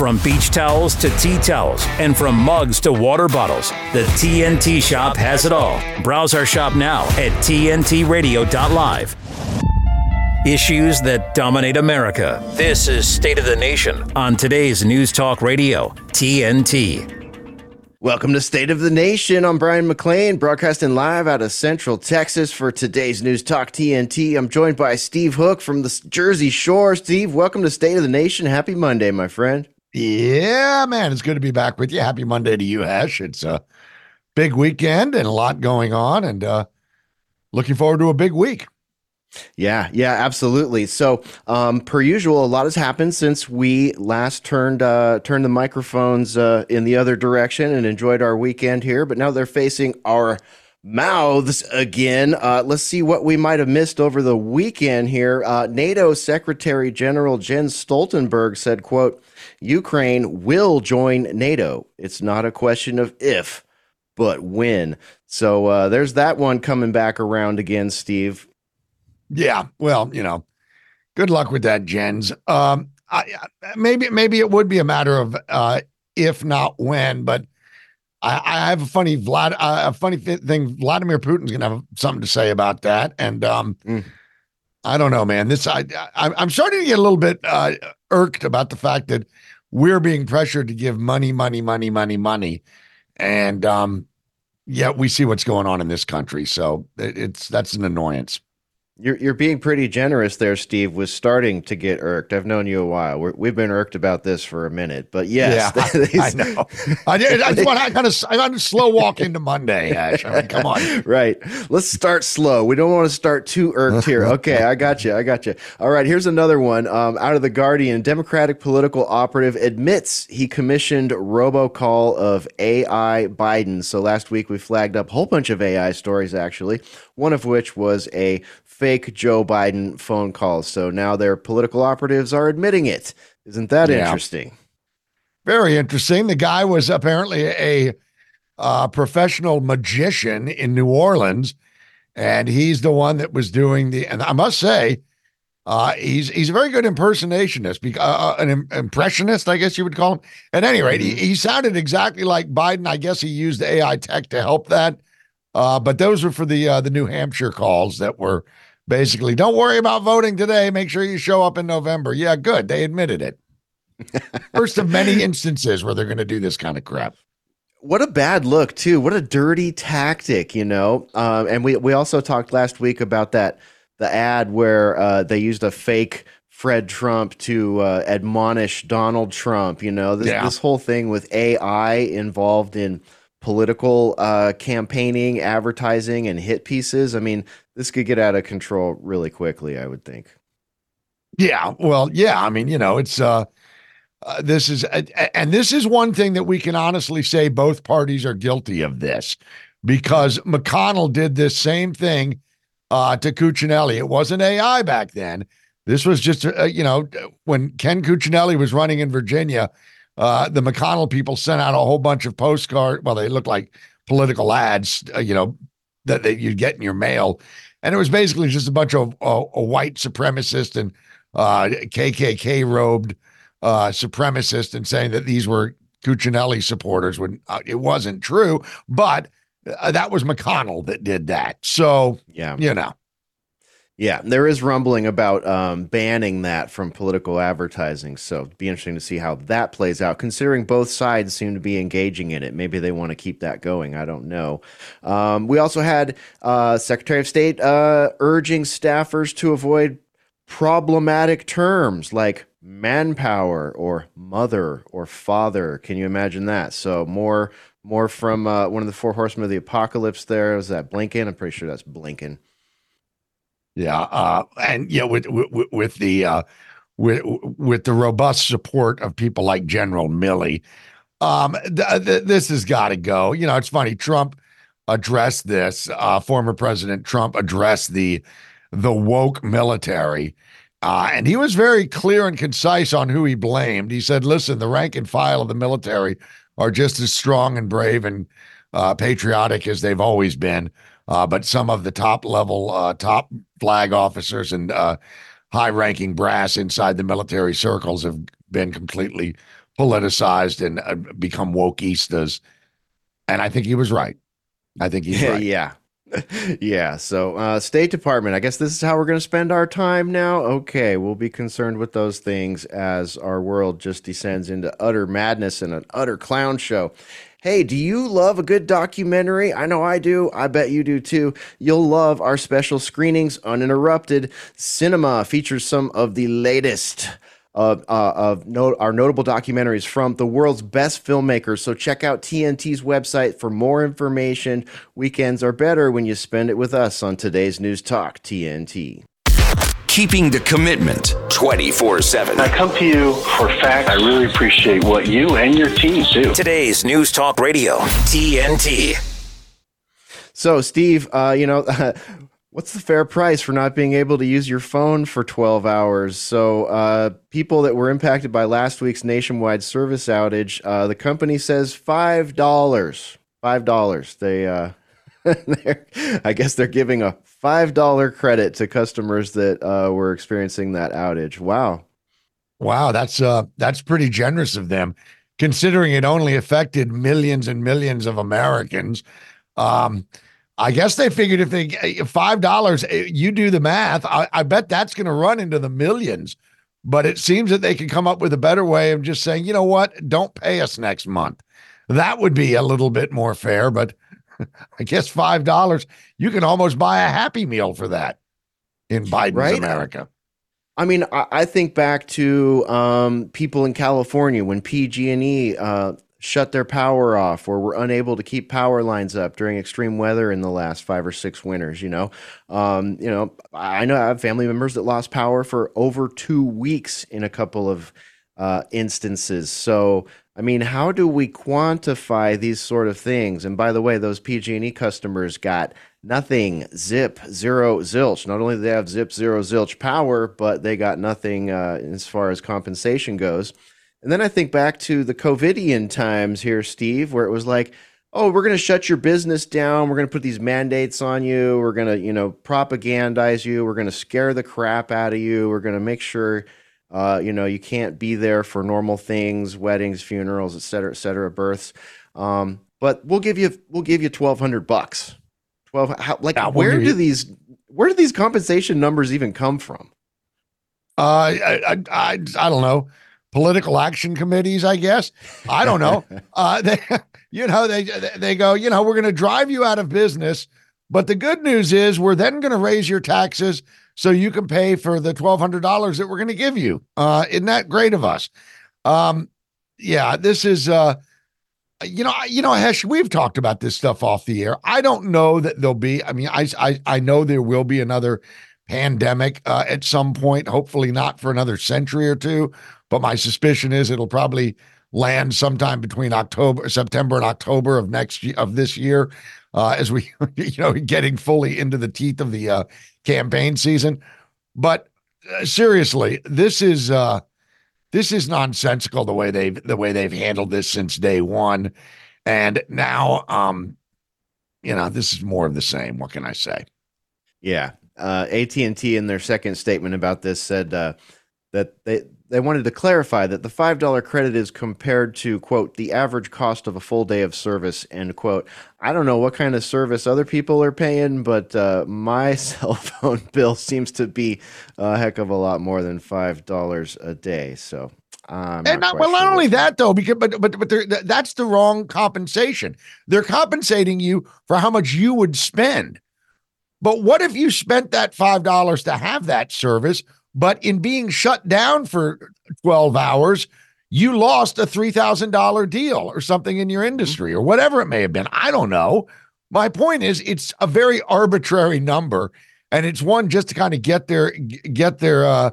From beach towels to tea towels, and from mugs to water bottles, the TNT shop has it all. Browse our shop now at TNTRadio.live. Issues that dominate America. This is State of the Nation on today's News Talk Radio, TNT. Welcome to State of the Nation. I'm Brian McLean, broadcasting live out of Central Texas for today's News Talk TNT. I'm joined by Steve Hook from the Jersey Shore. Steve, welcome to State of the Nation. Happy Monday, my friend. Yeah, man, it's good to be back with you. Happy Monday to you, Hash. It's a big weekend and a lot going on, and uh, looking forward to a big week. Yeah, yeah, absolutely. So, um, per usual, a lot has happened since we last turned uh, turned the microphones uh, in the other direction and enjoyed our weekend here. But now they're facing our mouths again. Uh, let's see what we might have missed over the weekend here. Uh, NATO Secretary General Jens Stoltenberg said, "quote Ukraine will join NATO. It's not a question of if." But when. So uh, there's that one coming back around again, Steve. Yeah, well, you know, good luck with that, Jens. Um, I, maybe maybe it would be a matter of uh, if not when, but I, I have a funny Vlad uh, a funny thing. Vladimir Putin's gonna have something to say about that, and um, mm. I don't know, man. This I, I am starting to get a little bit uh, irked about the fact that we're being pressured to give money, money, money, money, money, and um, yet we see what's going on in this country. So it, it's that's an annoyance. You're you're being pretty generous there, Steve. Was starting to get irked. I've known you a while. we have been irked about this for a minute, but yes, yeah, I know. I, that's what I kind of I got to slow walk into Monday. Ash. I mean, come on. Right. Let's start slow. We don't want to start too irked here. Okay, I got you. I got you. All right. Here's another one. Um, out of the Guardian, Democratic political operative admits he commissioned robocall of AI Biden. So last week we flagged up a whole bunch of AI stories actually. One of which was a fake Joe Biden phone calls. So now their political operatives are admitting it. Isn't that yeah. interesting? Very interesting. The guy was apparently a uh, professional magician in New Orleans, and he's the one that was doing the. And I must say, uh, he's he's a very good impersonationist, uh, uh, an impressionist, I guess you would call him. At any rate, he, mm-hmm. he sounded exactly like Biden. I guess he used AI tech to help that. Uh, but those were for the uh, the New Hampshire calls that were basically, don't worry about voting today. Make sure you show up in November. Yeah, good. They admitted it. First of many instances where they're going to do this kind of crap. What a bad look, too. What a dirty tactic, you know. Um, and we we also talked last week about that the ad where uh, they used a fake Fred Trump to uh, admonish Donald Trump. You know, this, yeah. this whole thing with AI involved in political uh, campaigning, advertising, and hit pieces. I mean, this could get out of control really quickly. I would think. Yeah, well, yeah. I mean, you know, it's uh, uh this is uh, and this is one thing that we can honestly say both parties are guilty of this because McConnell did this same thing uh, to Cuccinelli. It wasn't AI back then. This was just, uh, you know, when Ken Cuccinelli was running in Virginia, uh, the McConnell people sent out a whole bunch of postcards. Well, they looked like political ads, uh, you know, that, that you'd get in your mail. And it was basically just a bunch of uh, white supremacist and KKK uh, robed uh, supremacists and saying that these were Cuccinelli supporters when uh, it wasn't true. But that was McConnell that did that. So, yeah, you know. Yeah, there is rumbling about um, banning that from political advertising. So it'd be interesting to see how that plays out, considering both sides seem to be engaging in it. Maybe they want to keep that going. I don't know. Um, we also had uh, Secretary of State uh, urging staffers to avoid problematic terms like manpower or mother or father. Can you imagine that? So more more from uh, one of the four horsemen of the apocalypse there. Was that Blinken? I'm pretty sure that's Blinken. Yeah, uh, and yeah, with with, with the uh, with with the robust support of people like General Milley, um, th- th- this has got to go. You know, it's funny. Trump addressed this. Uh, former President Trump addressed the the woke military. Uh, and he was very clear and concise on who he blamed. He said, listen, the rank and file of the military are just as strong and brave and uh, patriotic as they've always been. Uh, but some of the top level, uh, top flag officers and uh, high ranking brass inside the military circles have been completely politicized and uh, become wokeistas. And I think he was right. I think he's right. yeah. yeah. So, uh, State Department, I guess this is how we're going to spend our time now. Okay. We'll be concerned with those things as our world just descends into utter madness and an utter clown show. Hey, do you love a good documentary? I know I do. I bet you do too. You'll love our special screenings, Uninterrupted Cinema features some of the latest of, uh, of no, our notable documentaries from the world's best filmmakers. So check out TNT's website for more information. Weekends are better when you spend it with us on today's News Talk TNT. Keeping the commitment 24 7. I come to you for facts. I really appreciate what you and your team do. Today's News Talk Radio, TNT. So, Steve, uh, you know, what's the fair price for not being able to use your phone for 12 hours? So, uh, people that were impacted by last week's nationwide service outage, uh, the company says $5. $5. They, uh, I guess they're giving a $5 credit to customers that uh, were experiencing that outage. Wow. Wow, that's uh that's pretty generous of them considering it only affected millions and millions of Americans. Um I guess they figured if they five dollars, eh, you do the math. I, I bet that's going to run into the millions. But it seems that they could come up with a better way of just saying, you know what, don't pay us next month. That would be a little bit more fair. But I guess five dollars, you can almost buy a Happy Meal for that in Biden's right? America. I mean, I, I think back to um, people in California when PG&E uh, shut their power off or were unable to keep power lines up during extreme weather in the last five or six winters. You know, um, you know, I know I have family members that lost power for over two weeks in a couple of uh, instances. So, I mean, how do we quantify these sort of things? And by the way, those PG&E customers got nothing, zip, zero, zilch. Not only do they have zip, zero, zilch power, but they got nothing uh, as far as compensation goes. And then I think back to the COVIDian times here, Steve, where it was like, oh, we're going to shut your business down. We're going to put these mandates on you. We're going to, you know, propagandize you. We're going to scare the crap out of you. We're going to make sure, uh, you know, you can't be there for normal things, weddings, funerals, et cetera, et cetera, births. Um, but we'll give you, we'll give you 1200 bucks. 12, how, like, yeah, where do these, where do these compensation numbers even come from? Uh, I, I, I, I don't know political action committees, I guess. I don't know. uh, they, you know, they they go, you know, we're going to drive you out of business, but the good news is we're then going to raise your taxes so you can pay for the twelve hundred dollars that we're going to give you. Uh, isn't that great of us? Um, yeah, this is. Uh, you know, you know, Hesh, we've talked about this stuff off the air. I don't know that there'll be. I mean, I I, I know there will be another pandemic uh, at some point. Hopefully, not for another century or two but my suspicion is it'll probably land sometime between October, September, and October of next of this year, uh, as we, you know, getting fully into the teeth of the uh, campaign season. But uh, seriously, this is uh, this is nonsensical the way they've the way they've handled this since day one, and now, um, you know, this is more of the same. What can I say? Yeah, uh, AT and T in their second statement about this said uh, that they they wanted to clarify that the $5 credit is compared to quote the average cost of a full day of service end quote i don't know what kind of service other people are paying but uh, my cell phone bill seems to be a heck of a lot more than $5 a day so I'm and not, well, not only that though, because but but but that's the wrong compensation. They're compensating you for how much you would spend. But what if you spent that five dollars to have that service? But in being shut down for 12 hours, you lost a $3,000 deal or something in your industry or whatever it may have been. I don't know. My point is it's a very arbitrary number and it's one just to kind of get their get their uh,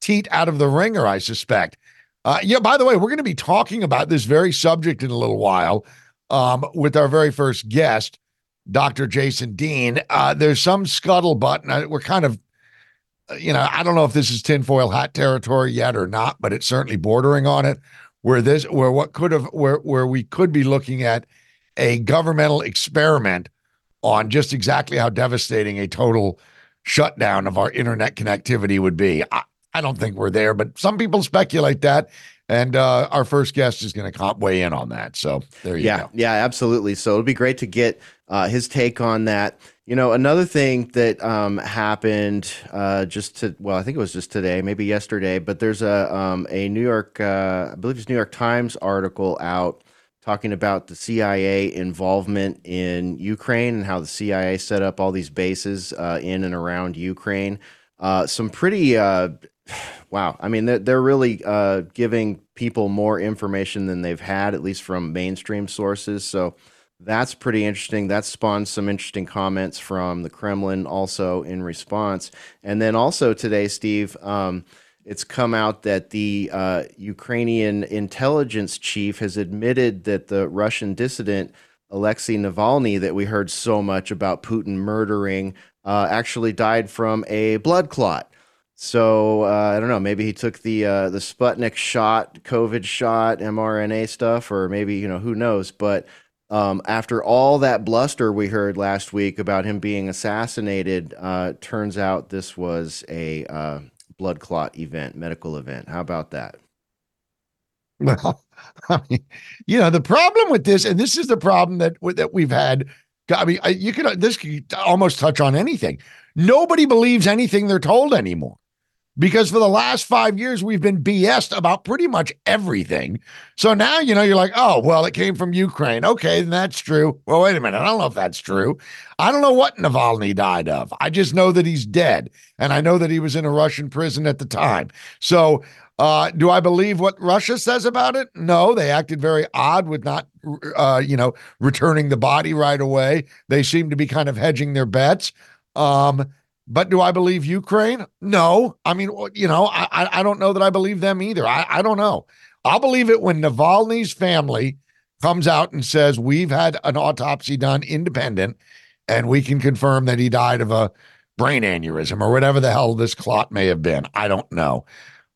teat out of the ringer, I suspect. Uh, yeah, by the way, we're going to be talking about this very subject in a little while um, with our very first guest, Dr. Jason Dean. Uh, there's some scuttlebutt, and we're kind of you know, I don't know if this is tinfoil hat territory yet or not, but it's certainly bordering on it. Where this, where what could have, where where we could be looking at a governmental experiment on just exactly how devastating a total shutdown of our internet connectivity would be. I, I don't think we're there, but some people speculate that. And uh, our first guest is going to weigh in on that. So there you go. yeah, go. Yeah, absolutely. So it'll be great to get uh, his take on that. You know, another thing that um, happened uh, just to well, I think it was just today, maybe yesterday, but there's a um, a New York, uh, I believe it's New York Times article out talking about the CIA involvement in Ukraine and how the CIA set up all these bases uh, in and around Ukraine. Uh, some pretty uh, wow. I mean, they're, they're really uh, giving people more information than they've had, at least from mainstream sources. So that's pretty interesting. That spawned some interesting comments from the Kremlin also in response. And then also today, Steve, um, it's come out that the uh, Ukrainian intelligence chief has admitted that the Russian dissident Alexei Navalny, that we heard so much about Putin murdering, uh, actually died from a blood clot. So uh, I don't know. Maybe he took the uh, the Sputnik shot, COVID shot, mRNA stuff, or maybe you know who knows. But um, after all that bluster we heard last week about him being assassinated, uh, turns out this was a uh, blood clot event, medical event. How about that? Well, I mean, you know, the problem with this, and this is the problem that that we've had. I mean, you could this could almost touch on anything. Nobody believes anything they're told anymore because for the last five years we've been BSed about pretty much everything. So now you know you're like, oh well, it came from Ukraine. Okay, then that's true. Well, wait a minute, I don't know if that's true. I don't know what Navalny died of. I just know that he's dead, and I know that he was in a Russian prison at the time. So. Uh, do I believe what Russia says about it? No, they acted very odd with not, uh, you know, returning the body right away. They seem to be kind of hedging their bets. Um, but do I believe Ukraine? No. I mean, you know, I I don't know that I believe them either. I, I don't know. I'll believe it when Navalny's family comes out and says we've had an autopsy done independent and we can confirm that he died of a brain aneurysm or whatever the hell this clot may have been. I don't know.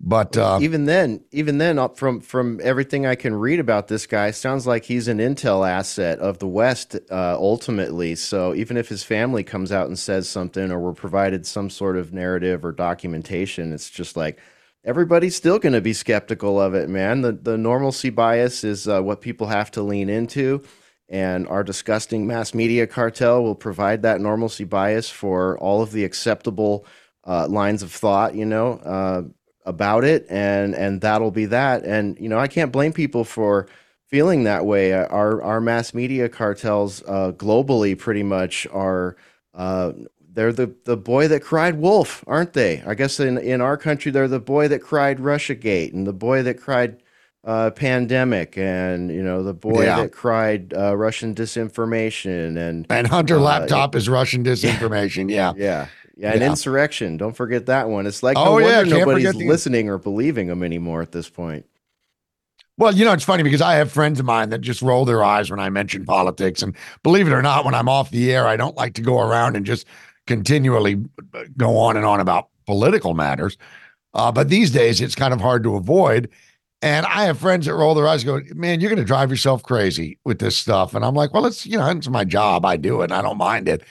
But uh, even then, even then, from from everything I can read about this guy, sounds like he's an intel asset of the West uh, ultimately. So even if his family comes out and says something, or we're provided some sort of narrative or documentation, it's just like everybody's still going to be skeptical of it, man. The the normalcy bias is uh, what people have to lean into, and our disgusting mass media cartel will provide that normalcy bias for all of the acceptable uh, lines of thought. You know uh, about it and and that'll be that. And you know i can't blame people for feeling that way. Our our mass media cartels uh, globally pretty much are uh, they're the the boy that cried wolf aren't they? I guess in in our country they're the boy that cried russia gate and the boy that cried uh, pandemic and you know the boy yeah. that cried uh, russian disinformation and and hunter uh, laptop is russian disinformation yeah. Yeah yeah, an insurrection. Don't forget that one. It's like oh, no yeah, nobody's listening or believing them anymore at this point. Well, you know, it's funny because I have friends of mine that just roll their eyes when I mention politics. And believe it or not, when I'm off the air, I don't like to go around and just continually uh, go on and on about political matters. Uh, but these days, it's kind of hard to avoid. And I have friends that roll their eyes, go, "Man, you're going to drive yourself crazy with this stuff." And I'm like, "Well, it's you know, it's my job. I do it. and I don't mind it."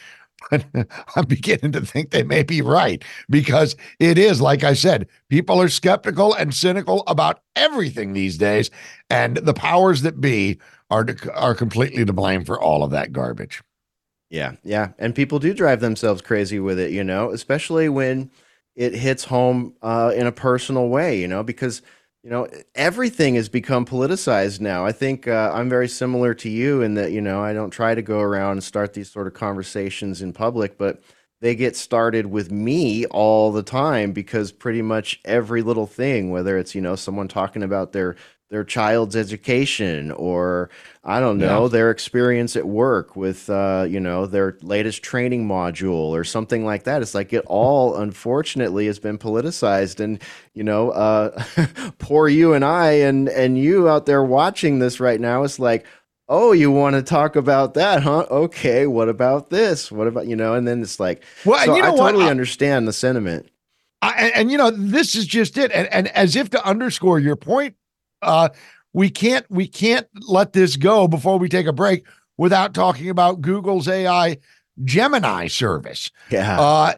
I'm beginning to think they may be right because it is, like I said, people are skeptical and cynical about everything these days, and the powers that be are to, are completely to blame for all of that garbage. Yeah, yeah, and people do drive themselves crazy with it, you know, especially when it hits home uh, in a personal way, you know, because you know everything has become politicized now. I think uh, i'm very similar to you in that you know i don't try to go around and start these sort of conversations in public but they get started with me all the time because pretty much every little thing whether it's you know someone talking about their their child's education or I don't know yeah. their experience at work with uh, you know their latest training module or something like that. It's like it all unfortunately has been politicized, and you know, uh, poor you and I and and you out there watching this right now. It's like. Oh, you want to talk about that, huh? Okay, what about this? What about you know? And then it's like, well, so you know I totally understand the sentiment. I, and, and, you know, this is just it. And, and as if to underscore your point, uh, we can't we can't let this go before we take a break without talking about Google's AI Gemini service. Yeah. Uh,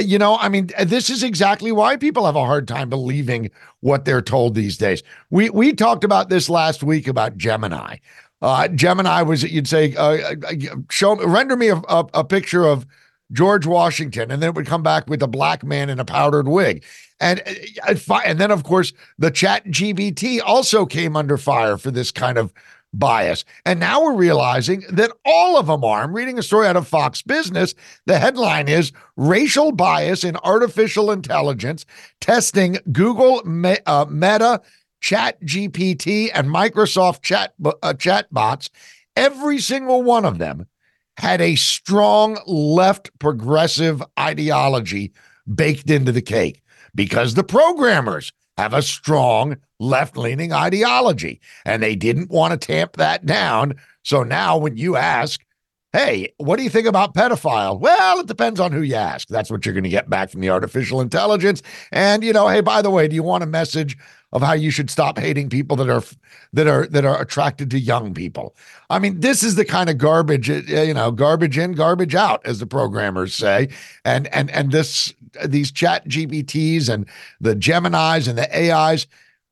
you know, I mean, this is exactly why people have a hard time believing what they're told these days. We we talked about this last week about Gemini. Uh, Gemini was you'd say, uh, uh show render me a, a, a picture of George Washington, and then it would come back with a black man in a powdered wig. And uh, and then of course the Chat GPT also came under fire for this kind of bias. And now we're realizing that all of them are. I'm reading a story out of Fox Business. The headline is Racial Bias in Artificial Intelligence Testing Google uh, Meta, Chat GPT, and Microsoft chat, uh, chatbots. Every single one of them had a strong left progressive ideology baked into the cake because the programmers have a strong left leaning ideology and they didn't want to tamp that down. So now when you ask, hey, what do you think about pedophile? Well, it depends on who you ask. That's what you're going to get back from the artificial intelligence. And, you know, hey, by the way, do you want a message of how you should stop hating people that are that are that are attracted to young people? I mean, this is the kind of garbage, uh, you know, garbage in, garbage out, as the programmers say. And and and this these chat GPTs and the Geminis and the AIs,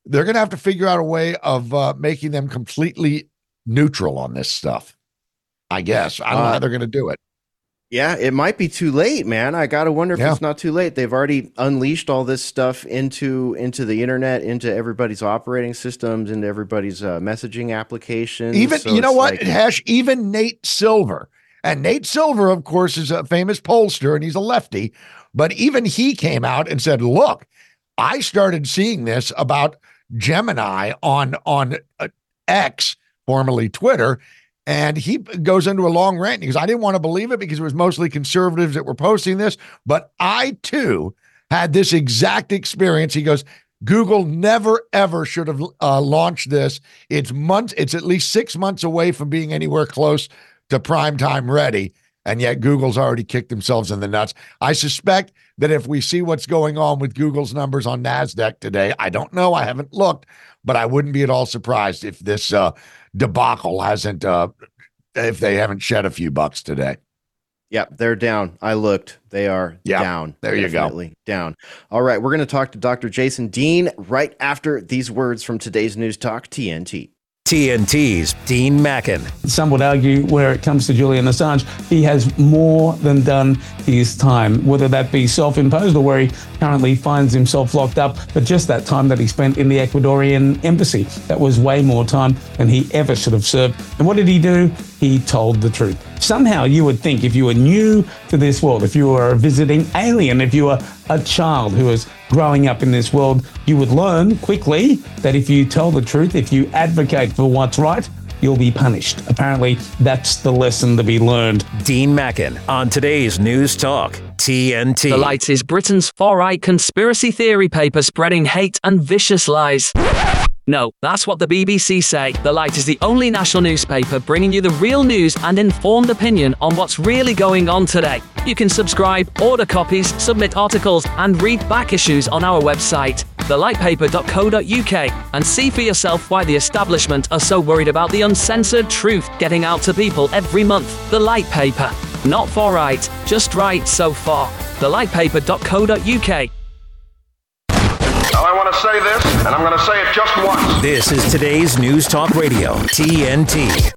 they're going to have to figure out a way of uh, making them completely neutral on this stuff. I guess I don't uh, know how uh, they're going to do it. Yeah, it might be too late, man. I gotta wonder if yeah. it's not too late. They've already unleashed all this stuff into into the internet, into everybody's operating systems, into everybody's uh, messaging applications. Even so you know what, like, Hash. Even Nate Silver, and Nate Silver, of course, is a famous pollster, and he's a lefty. But even he came out and said, "Look, I started seeing this about Gemini on on uh, X, formerly Twitter." And he goes into a long rant because I didn't want to believe it because it was mostly conservatives that were posting this. But I too had this exact experience. He goes, Google never ever should have uh, launched this. It's months, it's at least six months away from being anywhere close to prime time ready. And yet Google's already kicked themselves in the nuts. I suspect that if we see what's going on with Google's numbers on NASDAQ today, I don't know, I haven't looked, but I wouldn't be at all surprised if this uh, debacle hasn't, uh, if they haven't shed a few bucks today. Yeah, they're down. I looked. They are yep, down. There you go. Down. All right. We're going to talk to Dr. Jason Dean right after these words from today's News Talk TNT. TNT's Dean Mackin. Some would argue, where it comes to Julian Assange, he has more than done his time, whether that be self imposed or where he currently finds himself locked up. But just that time that he spent in the Ecuadorian embassy, that was way more time than he ever should have served. And what did he do? He told the truth. Somehow you would think if you were new to this world, if you were a visiting alien, if you were a child who was growing up in this world, you would learn quickly that if you tell the truth, if you advocate for what's right, you'll be punished. Apparently, that's the lesson to be learned. Dean Mackin on today's News Talk, TNT. The Light is Britain's far right conspiracy theory paper spreading hate and vicious lies. No, that's what the BBC say. The Light is the only national newspaper bringing you the real news and informed opinion on what's really going on today. You can subscribe, order copies, submit articles, and read back issues on our website, thelightpaper.co.uk, and see for yourself why the establishment are so worried about the uncensored truth getting out to people every month. The Light Paper. Not for right, just right so far. Thelightpaper.co.uk I want to say this, and I'm going to say it just once. This is today's News Talk Radio, TNT.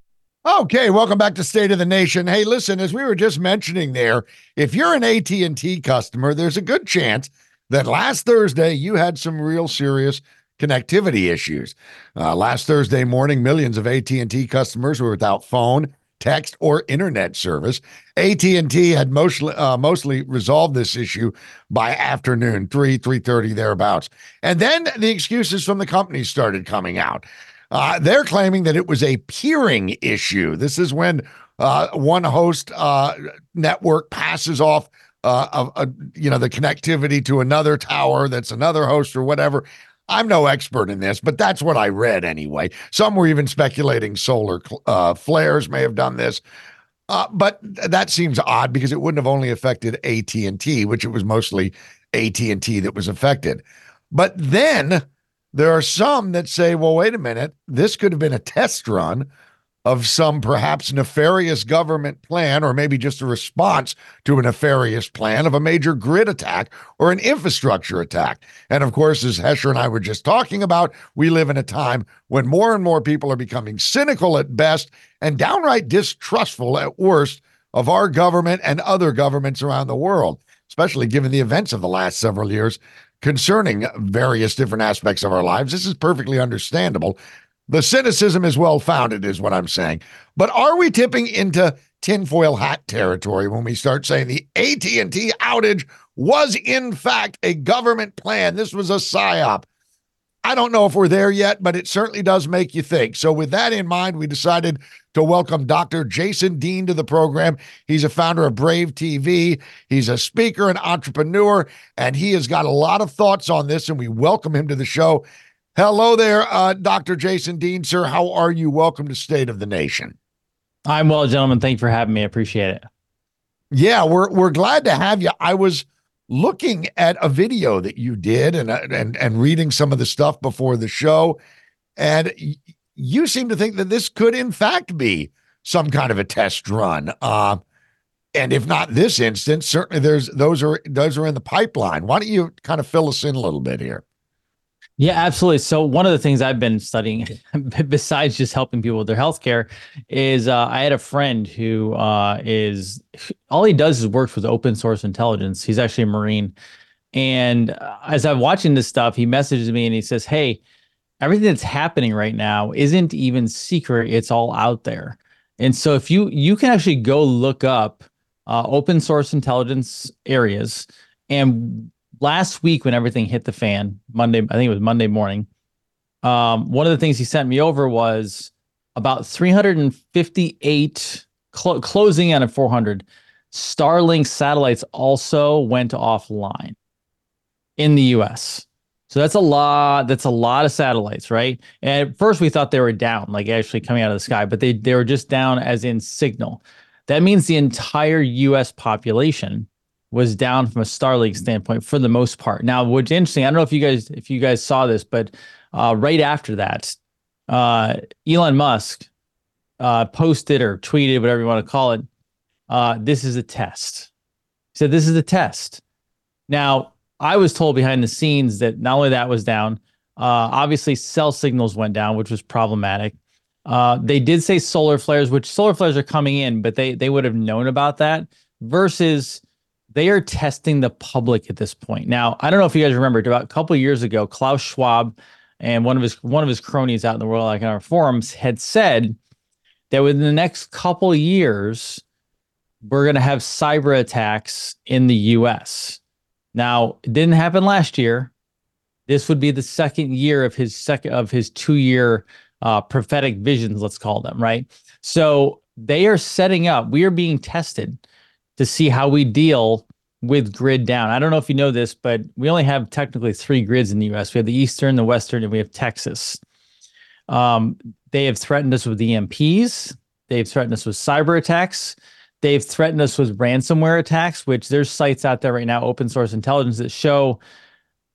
Okay, welcome back to State of the Nation. Hey, listen, as we were just mentioning there, if you're an AT&T customer, there's a good chance that last Thursday you had some real serious connectivity issues. Uh, last Thursday morning, millions of AT&T customers were without phone, text, or internet service. AT&T had mostly uh, mostly resolved this issue by afternoon, 3 3:30 thereabouts. And then the excuses from the companies started coming out. Uh, they're claiming that it was a peering issue. This is when uh, one host uh, network passes off uh, a, a, you know the connectivity to another tower that's another host or whatever I'm no expert in this, but that's what I read anyway. Some were even speculating solar uh, flares may have done this. Uh, but that seems odd because it wouldn't have only affected AT&T, which it was mostly AT&T that was affected. But then there are some that say, well, wait a minute, this could have been a test run of some perhaps nefarious government plan, or maybe just a response to a nefarious plan of a major grid attack or an infrastructure attack. And of course, as Hesher and I were just talking about, we live in a time when more and more people are becoming cynical at best and downright distrustful at worst of our government and other governments around the world, especially given the events of the last several years concerning various different aspects of our lives. This is perfectly understandable. The cynicism is well founded, is what I'm saying. But are we tipping into tinfoil hat territory when we start saying the AT&T outage was in fact a government plan? This was a psyop. I don't know if we're there yet, but it certainly does make you think. So, with that in mind, we decided to welcome Dr. Jason Dean to the program. He's a founder of Brave TV. He's a speaker and entrepreneur, and he has got a lot of thoughts on this, and we welcome him to the show. Hello there, uh, Dr. Jason Dean, sir. How are you? Welcome to State of the Nation. I'm well, gentlemen. Thank you for having me. I appreciate it. Yeah, we're we're glad to have you. I was looking at a video that you did and uh, and and reading some of the stuff before the show, and you seem to think that this could, in fact, be some kind of a test run. Uh, and if not this instance, certainly there's those are those are in the pipeline. Why don't you kind of fill us in a little bit here? Yeah, absolutely. So one of the things I've been studying, besides just helping people with their healthcare, is uh, I had a friend who uh, is all he does is works with open source intelligence. He's actually a Marine, and uh, as I'm watching this stuff, he messages me and he says, "Hey, everything that's happening right now isn't even secret; it's all out there." And so if you you can actually go look up uh, open source intelligence areas and last week when everything hit the fan, Monday, I think it was Monday morning. Um, one of the things he sent me over was about 358 cl- closing in at 400 Starlink satellites also went offline in the US. So that's a lot. That's a lot of satellites, right? And at first we thought they were down, like actually coming out of the sky, but they they were just down as in signal. That means the entire US population was down from a Starlink standpoint for the most part. Now, what's interesting, I don't know if you guys if you guys saw this, but uh, right after that, uh, Elon Musk uh, posted or tweeted, whatever you want to call it. Uh, this is a test. He said this is a test. Now, I was told behind the scenes that not only that was down, uh, obviously cell signals went down, which was problematic. Uh, they did say solar flares, which solar flares are coming in, but they they would have known about that versus they are testing the public at this point. Now, I don't know if you guys remember, about a couple years ago, Klaus Schwab and one of his one of his cronies out in the World Economic Forums had said that within the next couple years, we're going to have cyber attacks in the U.S. Now, it didn't happen last year. This would be the second year of his second of his two year uh, prophetic visions, let's call them right. So they are setting up. We are being tested to see how we deal with grid down. I don't know if you know this, but we only have technically three grids in the US. We have the Eastern, the Western, and we have Texas. Um, they have threatened us with EMPs. They've threatened us with cyber attacks. They've threatened us with ransomware attacks, which there's sites out there right now, open source intelligence, that show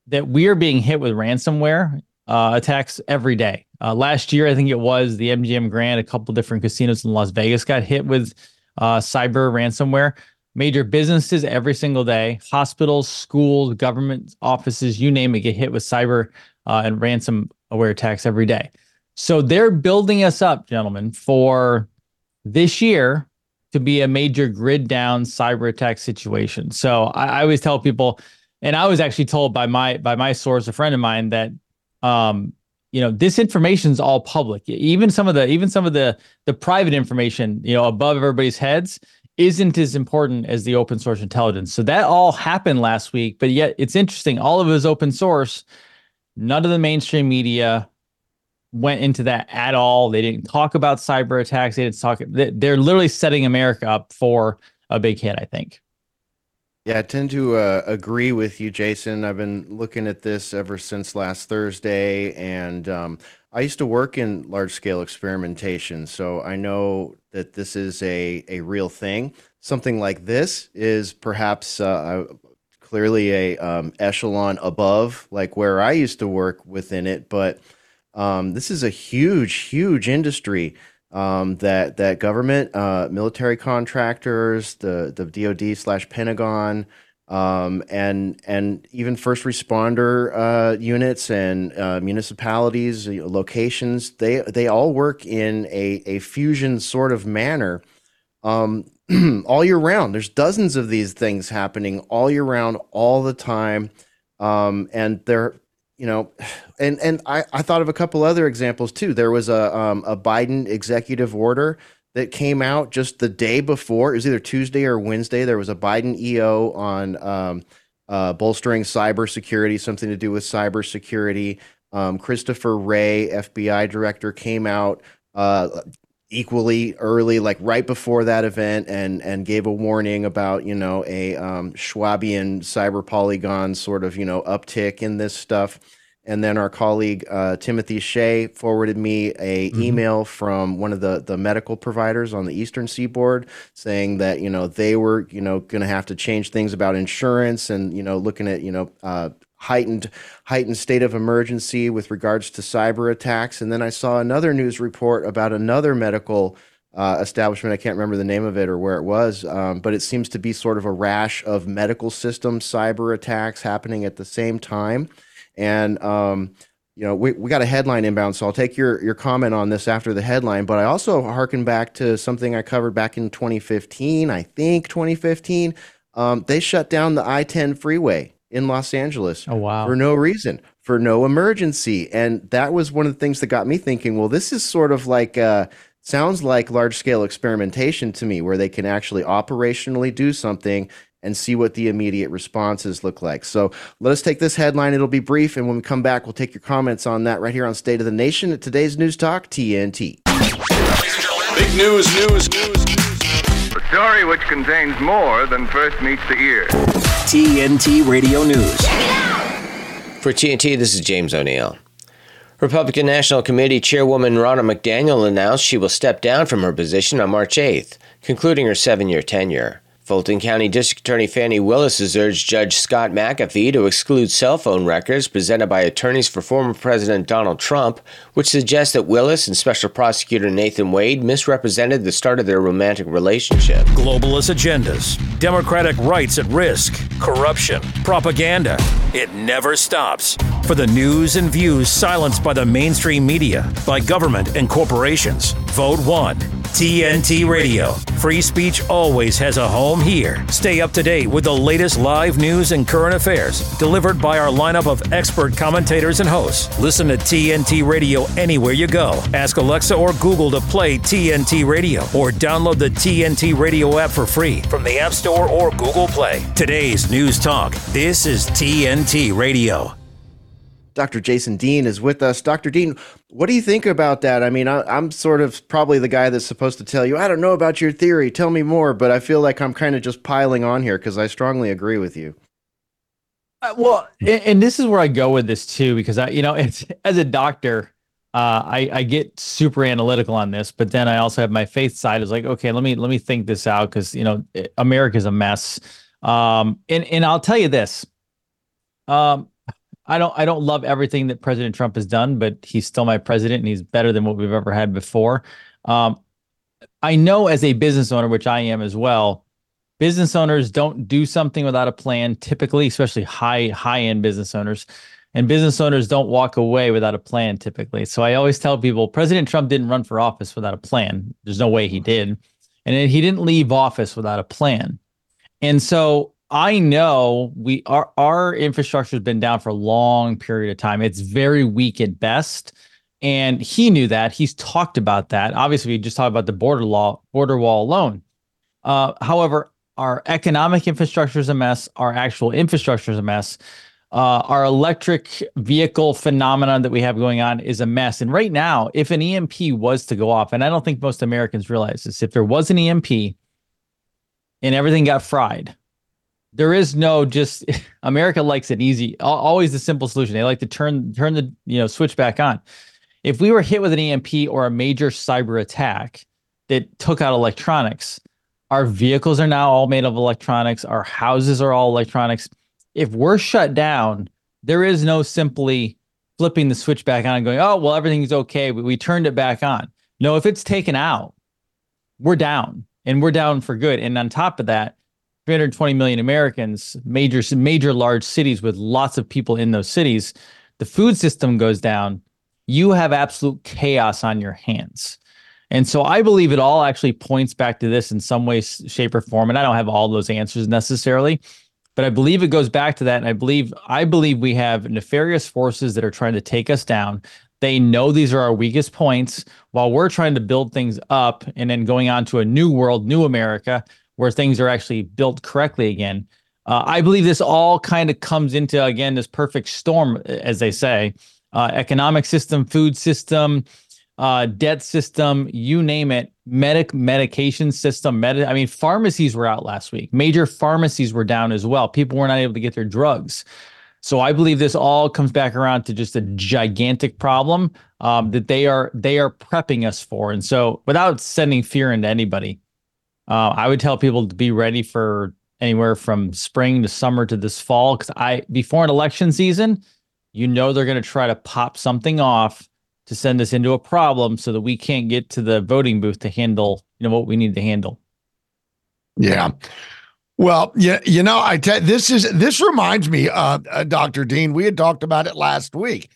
that we are being hit with ransomware uh, attacks every day. Uh, last year, I think it was the MGM Grand, a couple different casinos in Las Vegas got hit with uh, cyber ransomware major businesses every single day, hospitals, schools, government offices, you name it, get hit with cyber uh, and ransomware attacks every day. So they're building us up, gentlemen, for this year to be a major grid down cyber attack situation. So I, I always tell people, and I was actually told by my by my source, a friend of mine, that um, you know this information is all public. Even some of the even some of the the private information, you know, above everybody's heads isn't as important as the open source intelligence. So that all happened last week, but yet it's interesting. All of it is open source. None of the mainstream media went into that at all. They didn't talk about cyber attacks. They didn't talk. They're literally setting America up for a big hit. I think. Yeah, I tend to uh, agree with you, Jason. I've been looking at this ever since last Thursday, and um, I used to work in large scale experimentation, so I know that this is a, a real thing. Something like this is perhaps uh, clearly a um, echelon above, like where I used to work within it, but um, this is a huge, huge industry. um, that that government, uh, military contractors, the the DoD slash Pentagon, um, and and even first responder uh, units and uh, municipalities, locations, they they all work in a a fusion sort of manner. Um, all year round. There's dozens of these things happening all year round, all the time. Um, and they're, you know, and and I, I thought of a couple other examples too. There was a um, a Biden executive order that came out just the day before. It was either Tuesday or Wednesday. There was a Biden EO on um, uh, bolstering cybersecurity, something to do with cybersecurity. Um, Christopher Wray, FBI director, came out uh, equally early, like right before that event, and and gave a warning about you know a um, Schwabian cyber polygon sort of you know uptick in this stuff. And then our colleague uh, Timothy Shea forwarded me a mm-hmm. email from one of the the medical providers on the Eastern Seaboard saying that you know they were you know going to have to change things about insurance and you know looking at you know uh, heightened heightened state of emergency with regards to cyber attacks. And then I saw another news report about another medical uh, establishment. I can't remember the name of it or where it was, um, but it seems to be sort of a rash of medical system cyber attacks happening at the same time. And um, you know, we, we got a headline inbound, so I'll take your your comment on this after the headline. But I also harken back to something I covered back in 2015, I think 2015. Um, they shut down the I-10 freeway in Los Angeles. Oh, wow. For no reason, for no emergency. And that was one of the things that got me thinking, well, this is sort of like, uh, sounds like large scale experimentation to me, where they can actually operationally do something and see what the immediate responses look like. So let us take this headline. It'll be brief. And when we come back, we'll take your comments on that right here on State of the Nation at today's News Talk, TNT. Big news, news, news, news. A story which contains more than first meets the ear. TNT Radio News. For TNT, this is James O'Neill. Republican National Committee Chairwoman Ronna McDaniel announced she will step down from her position on March 8th, concluding her seven year tenure. Fulton County District Attorney Fani Willis has urged Judge Scott McAfee to exclude cell phone records presented by attorneys for former President Donald Trump, which suggests that Willis and Special Prosecutor Nathan Wade misrepresented the start of their romantic relationship. Globalist agendas, democratic rights at risk, corruption, propaganda. It never stops. For the news and views silenced by the mainstream media, by government and corporations, vote one. TNT Radio. Free speech always has a home here. Stay up to date with the latest live news and current affairs delivered by our lineup of expert commentators and hosts. Listen to TNT Radio anywhere you go. Ask Alexa or Google to play TNT Radio or download the TNT Radio app for free from the App Store or Google Play. Today's News Talk. This is TNT Radio. Dr. Jason Dean is with us. Dr. Dean, what do you think about that? I mean, I, am sort of probably the guy that's supposed to tell you, I don't know about your theory, tell me more, but I feel like I'm kind of just piling on here because I strongly agree with you. Uh, well, and, and, this is where I go with this too, because I, you know, as a doctor, uh, I, I get super analytical on this, but then I also have my faith side is like, okay, let me let me think this out because you know America's a mess. Um, and and I'll tell you this, um, I don't I don't love everything that President Trump has done, but he's still my president and he's better than what we've ever had before. Um, I know as a business owner, which I am as well, business owners don't do something without a plan, typically, especially high high end business owners. And business owners don't walk away without a plan typically. So I always tell people President Trump didn't run for office without a plan. There's no way he did. And he didn't leave office without a plan. And so I know we our our infrastructure has been down for a long period of time. It's very weak at best. And he knew that. He's talked about that. Obviously, we just talked about the border law, border wall alone. Uh, however, our economic infrastructure is a mess. Our actual infrastructure is a mess. Uh, our electric vehicle phenomenon that we have going on is a mess. And right now, if an EMP was to go off, and I don't think most Americans realize this, if there was an EMP and everything got fried, there is no just America likes it easy. Always the simple solution. They like to turn turn the you know switch back on. If we were hit with an EMP or a major cyber attack that took out electronics, our vehicles are now all made of electronics. Our houses are all electronics. If we're shut down, there is no simply flipping the switch back on and going, oh well, everything's okay. We, we turned it back on. No, if it's taken out, we're down and we're down for good. And on top of that, 320 million Americans, major major large cities with lots of people in those cities, the food system goes down, you have absolute chaos on your hands. And so I believe it all actually points back to this in some way, shape, or form. And I don't have all those answers necessarily, but I believe it goes back to that. And I believe I believe we have nefarious forces that are trying to take us down. They know these are our weakest points while we're trying to build things up and then going on to a new world, new America, where things are actually built correctly again. Uh, I believe this all kind of comes into again this perfect storm, as they say, uh, economic system, food system, uh, debt system, you name it, medic medication system. Med- I mean, pharmacies were out last week. Major pharmacies were down as well. People were not able to get their drugs. So I believe this all comes back around to just a gigantic problem um, that they are they are prepping us for. And so, without sending fear into anybody, uh, I would tell people to be ready for anywhere from spring to summer to this fall. Because I before an election season, you know they're going to try to pop something off to send us into a problem so that we can't get to the voting booth to handle you know what we need to handle. Yeah. Well, yeah, you know, I tell this is this reminds me, uh, uh, Doctor Dean. We had talked about it last week,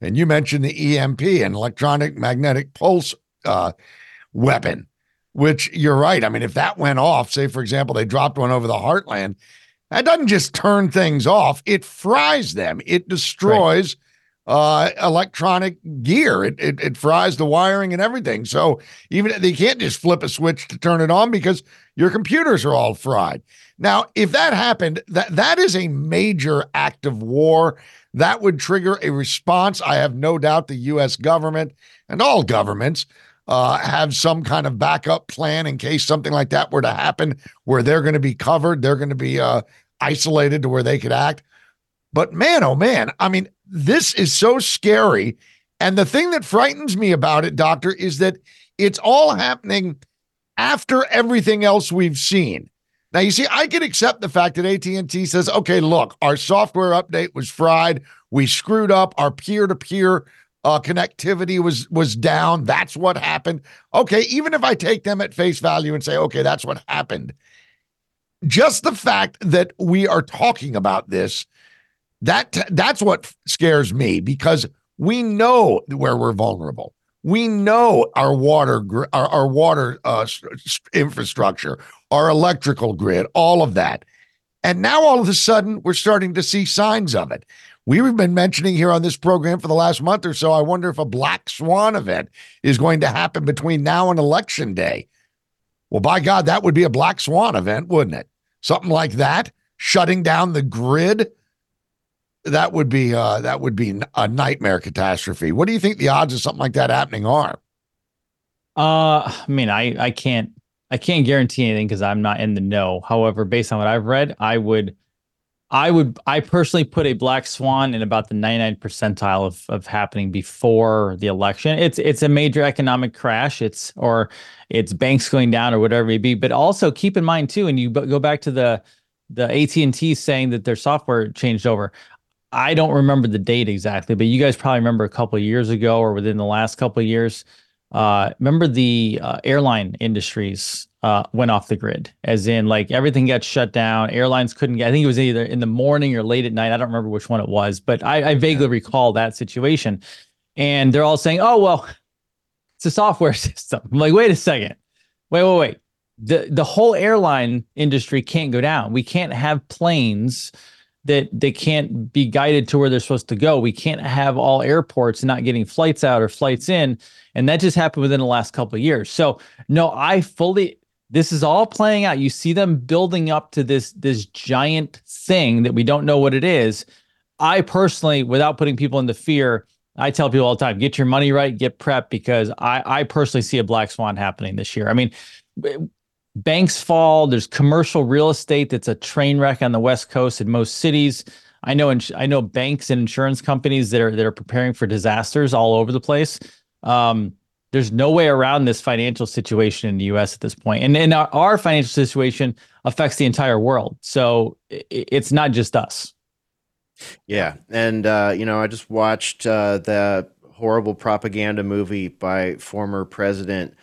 and you mentioned the EMP, an electronic magnetic pulse uh, weapon which you're right. I mean, if that went off, say, for example, they dropped one over the heartland, that doesn't just turn things off, it fries them, it destroys. Right. Uh, electronic gear. It, it it fries the wiring and everything. So even they can't just flip a switch to turn it on because your computers are all fried. Now, if that happened, that that is a major act of war. That would trigger a response. I have no doubt the U.S. government and all governments uh, have some kind of backup plan in case something like that were to happen, where they're going to be covered, they're going to be uh, isolated to where they could act. But man, oh man, I mean, this is so scary. And the thing that frightens me about it, doctor, is that it's all happening after everything else we've seen. Now, you see, I can accept the fact that AT&T says, "Okay, look, our software update was fried. We screwed up our peer-to-peer uh, connectivity was was down. That's what happened. Okay, even if I take them at face value and say, okay, that's what happened. Just the fact that we are talking about this, that that's what scares me because we know where we're vulnerable. We know our water our, our water uh, infrastructure, our electrical grid, all of that. And now all of a sudden we're starting to see signs of it. We've been mentioning here on this program for the last month or so. I wonder if a black swan event is going to happen between now and election day. Well, by God, that would be a black swan event, wouldn't it? Something like that, shutting down the grid. That would be uh, that would be a nightmare catastrophe. What do you think the odds of something like that happening are? Uh, I mean, I I can't I can't guarantee anything because I'm not in the know. However, based on what I've read, I would I would I personally put a black swan in about the 99 percentile of of happening before the election. It's it's a major economic crash. It's or it's banks going down or whatever it be. But also keep in mind too, and you go back to the the AT and T saying that their software changed over. I don't remember the date exactly, but you guys probably remember a couple years ago or within the last couple years. Uh, remember the uh, airline industries uh, went off the grid, as in like everything got shut down. Airlines couldn't get. I think it was either in the morning or late at night. I don't remember which one it was, but I, I vaguely recall that situation. And they're all saying, "Oh well, it's a software system." I'm like, wait a second, wait, wait, wait. The the whole airline industry can't go down. We can't have planes that they can't be guided to where they're supposed to go. We can't have all airports not getting flights out or flights in, and that just happened within the last couple of years. So no, I fully this is all playing out. You see them building up to this this giant thing that we don't know what it is. I personally, without putting people into fear, I tell people all the time, get your money right, get prep because I I personally see a black swan happening this year. I mean, banks fall. There's commercial real estate that's a train wreck on the West Coast in most cities. I know I know banks and insurance companies that are that are preparing for disasters all over the place. Um, there's no way around this financial situation in the US at this point. And, and our, our financial situation affects the entire world. So it, it's not just us. Yeah. And, uh, you know, I just watched uh, the horrible propaganda movie by former President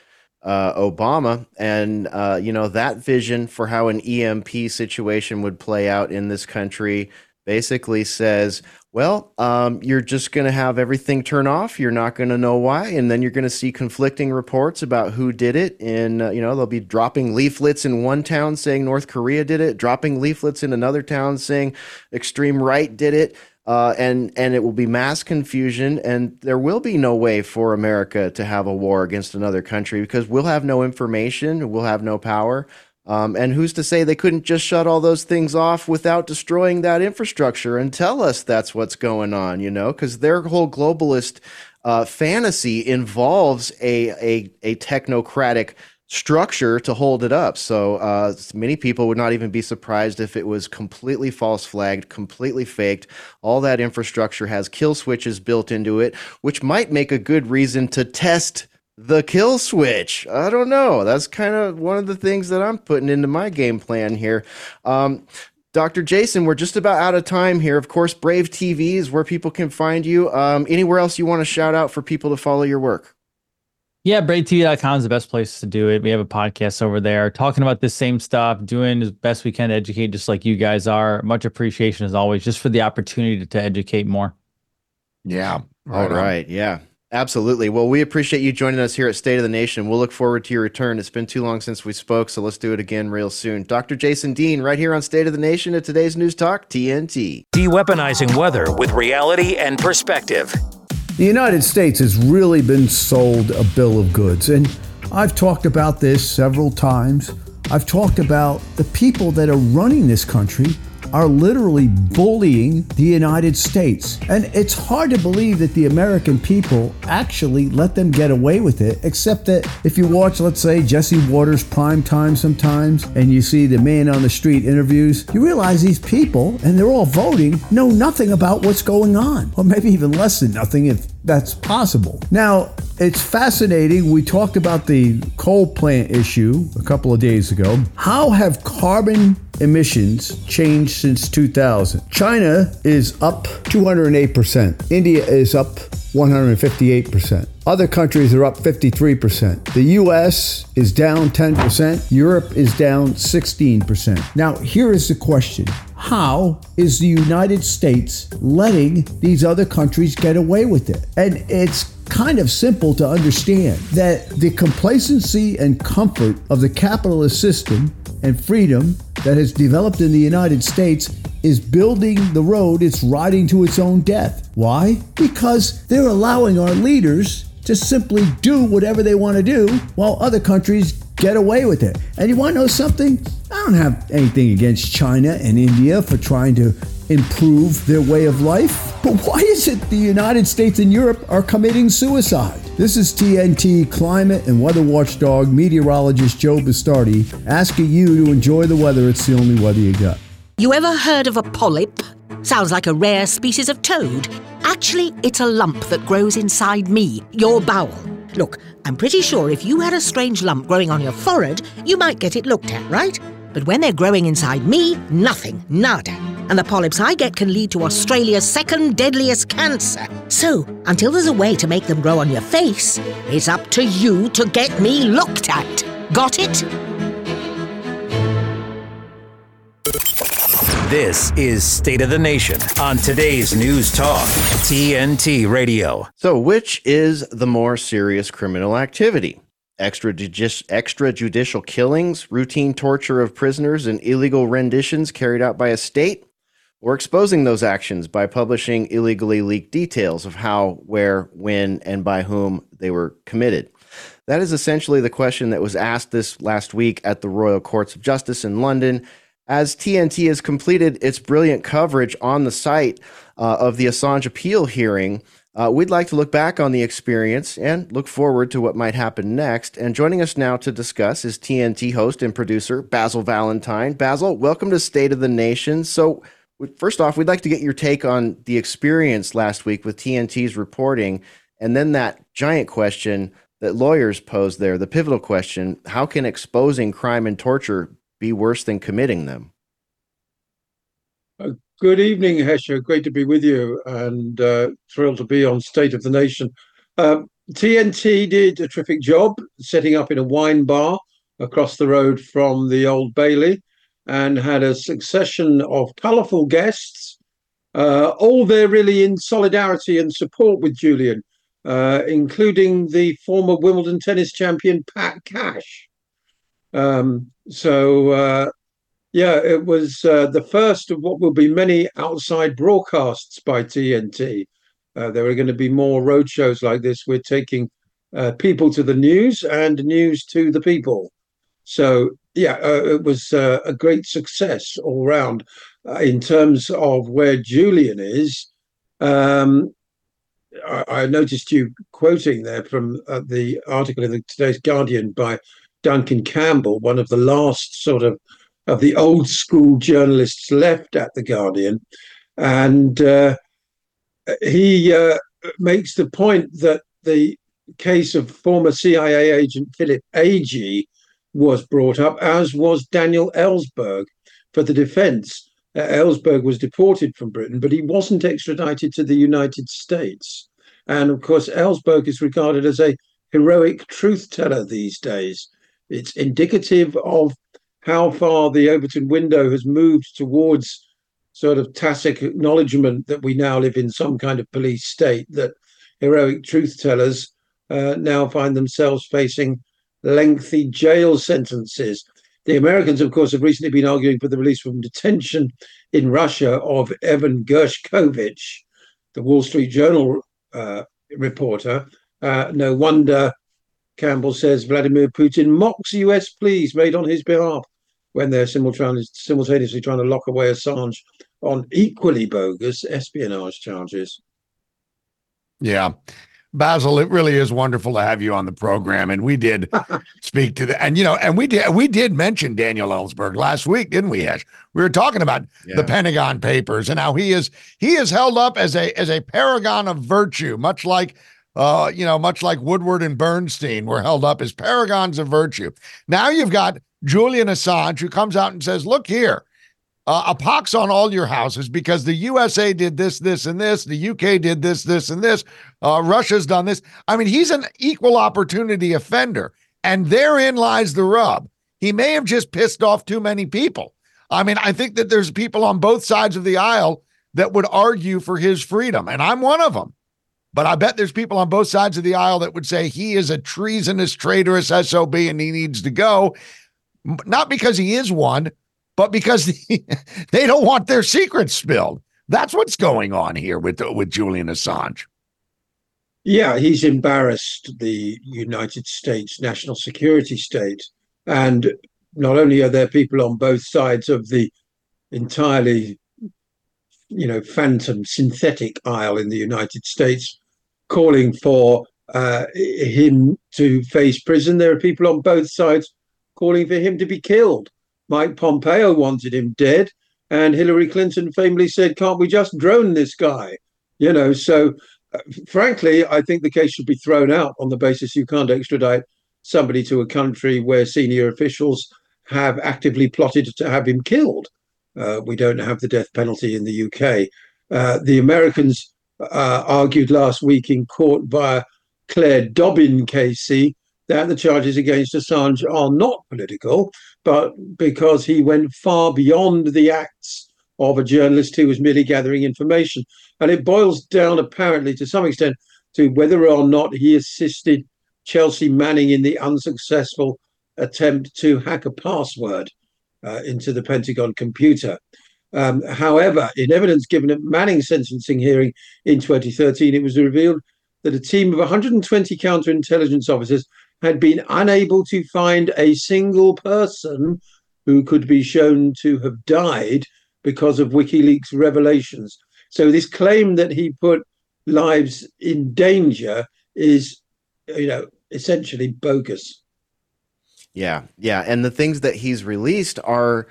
uh, Obama. And, uh, you know, that vision for how an EMP situation would play out in this country basically says, well, um, you're just going to have everything turn off. You're not going to know why. And then you're going to see conflicting reports about who did it. And, uh, you know, they'll be dropping leaflets in one town saying North Korea did it, dropping leaflets in another town saying extreme right did it. Uh, and and it will be mass confusion, and there will be no way for America to have a war against another country because we'll have no information, we'll have no power. Um, and who's to say they couldn't just shut all those things off without destroying that infrastructure and tell us that's what's going on, you know? Because their whole globalist uh, fantasy involves a, a, a technocratic structure to hold it up. So uh, many people would not even be surprised if it was completely false flagged, completely faked. All that infrastructure has kill switches built into it, which might make a good reason to test the kill switch. I don't know. That's kind of one of the things that I'm putting into my game plan here. Um, Dr. Jason, we're just about out of time here. Of course, Brave TV is where people can find you. Um, anywhere else you want to shout out for people to follow your work? Yeah, bravetv.com is the best place to do it. We have a podcast over there talking about this same stuff, doing as best we can to educate, just like you guys are. Much appreciation as always, just for the opportunity to, to educate more. Yeah. Right All right. On. Yeah. Absolutely. Well, we appreciate you joining us here at State of the Nation. We'll look forward to your return. It's been too long since we spoke, so let's do it again real soon. Dr. Jason Dean, right here on State of the Nation at today's News Talk, TNT. De weaponizing weather with reality and perspective. The United States has really been sold a bill of goods, and I've talked about this several times. I've talked about the people that are running this country are literally bullying the United States. And it's hard to believe that the American people actually let them get away with it, except that if you watch, let's say, Jesse Watters prime time sometimes, and you see the man on the street interviews, you realize these people, and they're all voting, know nothing about what's going on, or maybe even less than nothing if that's possible. Now, it's fascinating. We talked about the coal plant issue a couple of days ago. How have carbon emissions changed since 2000? China is up 208%. India is up 158%. Other countries are up 53%. The US is down 10%. Europe is down 16%. Now, here is the question How is the United States letting these other countries get away with it? And it's kind of simple to understand that the complacency and comfort of the capitalist system and freedom that has developed in the United States is building the road it's riding to its own death. Why? Because they're allowing our leaders to simply do whatever they want to do while other countries get away with it. And you want to know something? I don't have anything against China and India for trying to improve their way of life. But why is it the United States and Europe are committing suicide? This is TNT climate and weather watchdog meteorologist Joe Bastardi asking you to enjoy the weather. It's the only weather you got. You ever heard of a polyp? Sounds like a rare species of toad. Actually, it's a lump that grows inside me, your bowel. Look, I'm pretty sure if you had a strange lump growing on your forehead, you might get it looked at, right? But when they're growing inside me, nothing, nada. And the polyps I get can lead to Australia's second deadliest cancer. So, until there's a way to make them grow on your face, it's up to you to get me looked at. Got it? This is State of the Nation on today's News Talk, TNT Radio. So, which is the more serious criminal activity? Extrajudicial killings, routine torture of prisoners, and illegal renditions carried out by a state? Or exposing those actions by publishing illegally leaked details of how, where, when, and by whom they were committed? That is essentially the question that was asked this last week at the Royal Courts of Justice in London as TNT has completed its brilliant coverage on the site uh, of the Assange appeal hearing, uh, we'd like to look back on the experience and look forward to what might happen next. And joining us now to discuss is TNT host and producer Basil Valentine. Basil, welcome to State of the Nation. So, first off, we'd like to get your take on the experience last week with TNT's reporting, and then that giant question that lawyers posed there, the pivotal question how can exposing crime and torture be worse than committing them? Uh, good evening, Hesha. Great to be with you and uh, thrilled to be on State of the Nation. Uh, TNT did a terrific job setting up in a wine bar across the road from the Old Bailey and had a succession of colourful guests, uh, all there really in solidarity and support with Julian, uh, including the former Wimbledon tennis champion Pat Cash. Um, so, uh, yeah, it was uh, the first of what will be many outside broadcasts by TNT. Uh, there are going to be more road shows like this. We're taking uh, people to the news and news to the people. So, yeah, uh, it was uh, a great success all round uh, in terms of where Julian is. Um, I, I, noticed you quoting there from the article in the, today's Guardian by Duncan Campbell, one of the last sort of of the old school journalists left at the Guardian, and uh, he uh, makes the point that the case of former CIA agent Philip Agee was brought up, as was Daniel Ellsberg for the defense. Uh, Ellsberg was deported from Britain, but he wasn't extradited to the United States. And of course, Ellsberg is regarded as a heroic truth teller these days. It's indicative of how far the Overton window has moved towards sort of tacit acknowledgement that we now live in some kind of police state, that heroic truth tellers uh, now find themselves facing lengthy jail sentences. The Americans, of course, have recently been arguing for the release from detention in Russia of Evan Gershkovich, the Wall Street Journal uh, reporter. Uh, no wonder Campbell says Vladimir Putin mocks US pleas made on his behalf when they're simultaneously trying to lock away Assange on equally bogus espionage charges. Yeah. Basil, it really is wonderful to have you on the program, and we did speak to the and you know, and we did we did mention Daniel Ellsberg last week, didn't we? Ash? We were talking about yeah. the Pentagon Papers and how he is he is held up as a as a paragon of virtue, much like uh, you know, much like Woodward and Bernstein were held up as paragons of virtue. Now you've got Julian Assange who comes out and says, "Look here, uh, a pox on all your houses because the USA did this, this, and this. The UK did this, this, and this. Uh, Russia's done this. I mean, he's an equal opportunity offender, and therein lies the rub. He may have just pissed off too many people. I mean, I think that there's people on both sides of the aisle that would argue for his freedom, and I'm one of them. But I bet there's people on both sides of the aisle that would say he is a treasonous, traitorous SOB and he needs to go. Not because he is one, but because they don't want their secrets spilled. That's what's going on here with with Julian Assange. Yeah, he's embarrassed the United States national security state. And not only are there people on both sides of the entirely, you know, phantom synthetic aisle in the United States, calling for uh, him to face prison. There are people on both sides calling for him to be killed. Mike Pompeo wanted him dead, and Hillary Clinton famously said, "Can't we just drone this guy?" You know, so uh, frankly, I think the case should be thrown out on the basis you can't extradite somebody to a country where senior officials have actively plotted to have him killed. Uh, we don't have the death penalty in the UK. Uh, the Americans uh, argued last week in court via Clair Dobbin KC that the charges against Assange are not political, but because he went far beyond the acts of a journalist who was merely gathering information. And it boils down, apparently, to some extent, to whether or not he assisted Chelsea Manning in the unsuccessful attempt to hack a password uh, into the Pentagon computer. Um, however, in evidence given at Manning's sentencing hearing in 2013, it was revealed that a team of 120 counterintelligence officers had been unable to find a single person who could be shown to have died because of WikiLeaks revelations. So this claim that he put lives in danger is, you know, essentially bogus. Yeah, yeah, and the things that he's released are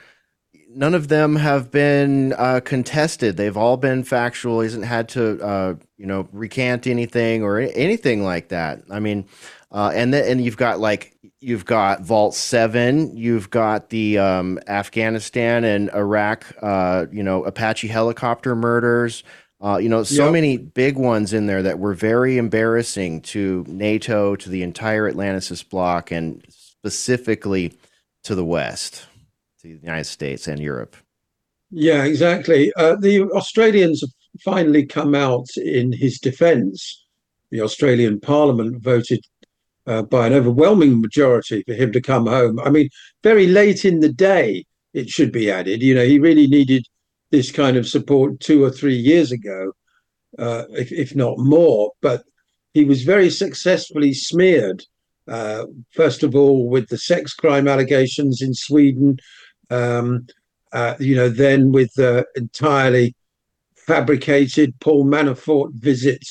none of them have been uh, contested. They've all been factual. He hasn't had to, uh, you know, recant anything or anything like that. I mean, uh, and then and you've got like you've got Vault Seven, you've got the um, Afghanistan and Iraq, uh, you know, Apache helicopter murders. Uh, you know, so Yep. many big ones in there that were very embarrassing to NATO, to the entire Atlanticist bloc, and specifically to the West, to the United States and Europe. Yeah, exactly. Uh, the Australians have finally come out in his defence. The Australian Parliament voted uh, by an overwhelming majority for him to come home. I mean, very late in the day, it should be added. You know, he really needed this kind of support two or three years ago, uh, if, if not more. But he was very successfully smeared. Uh, first of all, with the sex crime allegations in Sweden, um, uh, you know, then with the entirely fabricated Paul Manafort visit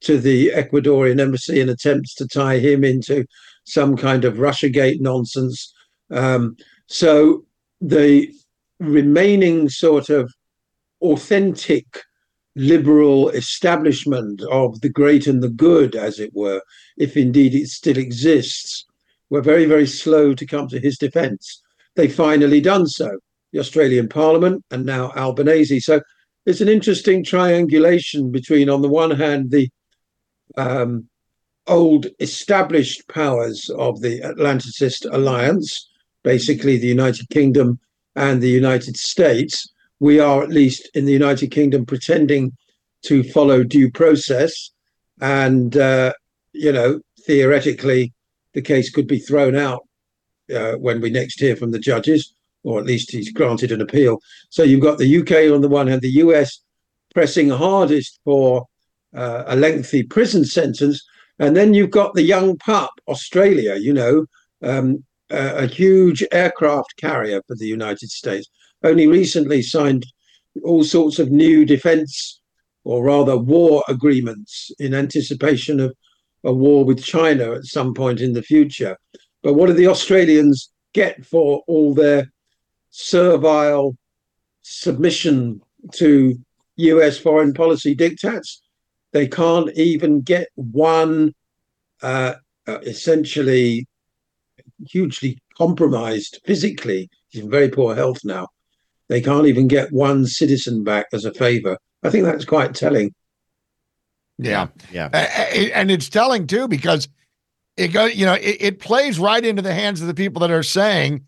to the Ecuadorian embassy in attempts to tie him into some kind of Russiagate nonsense. Um, so the remaining sort of authentic liberal establishment of the great and the good, as it were, if indeed it still exists, were very, very slow to come to his defense. They finally done so, the Australian Parliament and now Albanese. So it's an interesting triangulation between, on the one hand, the um, old established powers of the Atlanticist alliance, basically the United Kingdom and the United States. We are, at least in the United Kingdom, pretending to follow due process. And, uh, you know, theoretically, the case could be thrown out uh, when we next hear from the judges, or at least he's granted an appeal. So you've got the UK on the one hand, the US pressing hardest for uh, a lengthy prison sentence. And then you've got the young pup, Australia, you know, um, a, a huge aircraft carrier for the United States, only recently signed all sorts of new defense or rather war agreements in anticipation of a war with China at some point in the future. But what do the Australians get for all their servile submission to US foreign policy diktats? They can't even get one uh, uh, essentially hugely compromised physically. He's in very poor health now. They can't even get one citizen back as a favor. I think that's quite telling. Yeah. Yeah. A- a- And it's telling too because it goes. You know, it, it plays right into the hands of the people that are saying,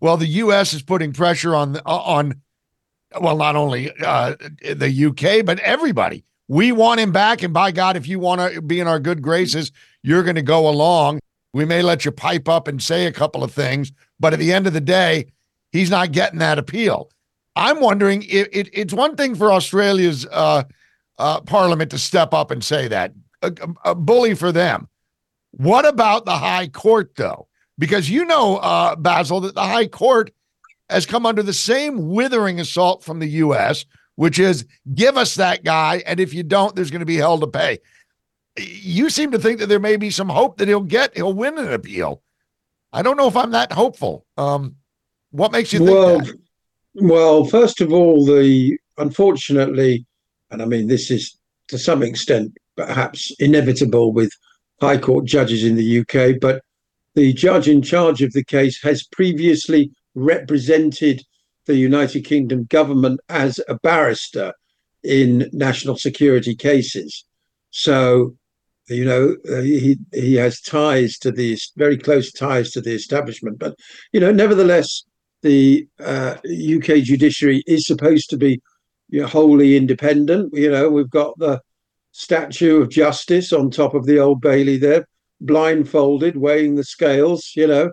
well, the US is putting pressure on on well, not only uh, the UK, but everybody. We want him back. And by God, if you want to be in our good graces, you're going to go along. We may let you pipe up and say a couple of things, but at the end of the day, he's not getting that appeal. I'm wondering if it, it's one thing for Australia's uh, uh, parliament to step up and say that, a, a bully for them. What about the high court, though? Because you know, uh, Basil, that the high court has come under the same withering assault from the U.S., which is give us that guy, and if you don't, there's going to be hell to pay. You seem to think that there may be some hope that he'll get, he'll win an appeal. I don't know if I'm that hopeful. Um, what makes you think well, that? well, first of all, the unfortunately, and I mean this is to some extent perhaps inevitable with High Court judges in the UK, but the judge in charge of the case has previously represented the United Kingdom government as a barrister in national security cases. So, you know, uh, he he has ties to the very close ties to the establishment. But you know, nevertheless, the uh, UK judiciary is supposed to be you know, wholly independent. You know, we've got the statue of justice on top of the old Bailey there, blindfolded, weighing the scales. You know,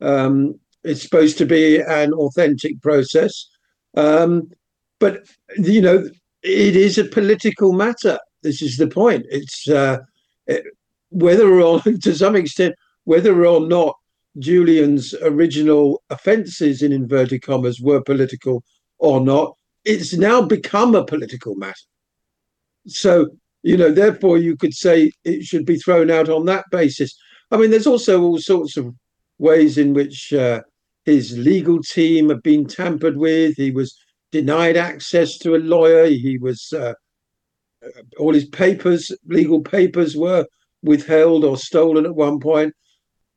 um, it's supposed to be an authentic process, um, but you know, it is a political matter. This is the point. It's uh, it, whether or to some extent, whether or not Julian's original offences in inverted commas were political or not, it's now become a political matter. So, you know, therefore you could say it should be thrown out on that basis. I mean, there's also all sorts of ways in which uh, his legal team had been tampered with. He was denied access to a lawyer. He was uh, all his papers, legal papers, were withheld or stolen at one point.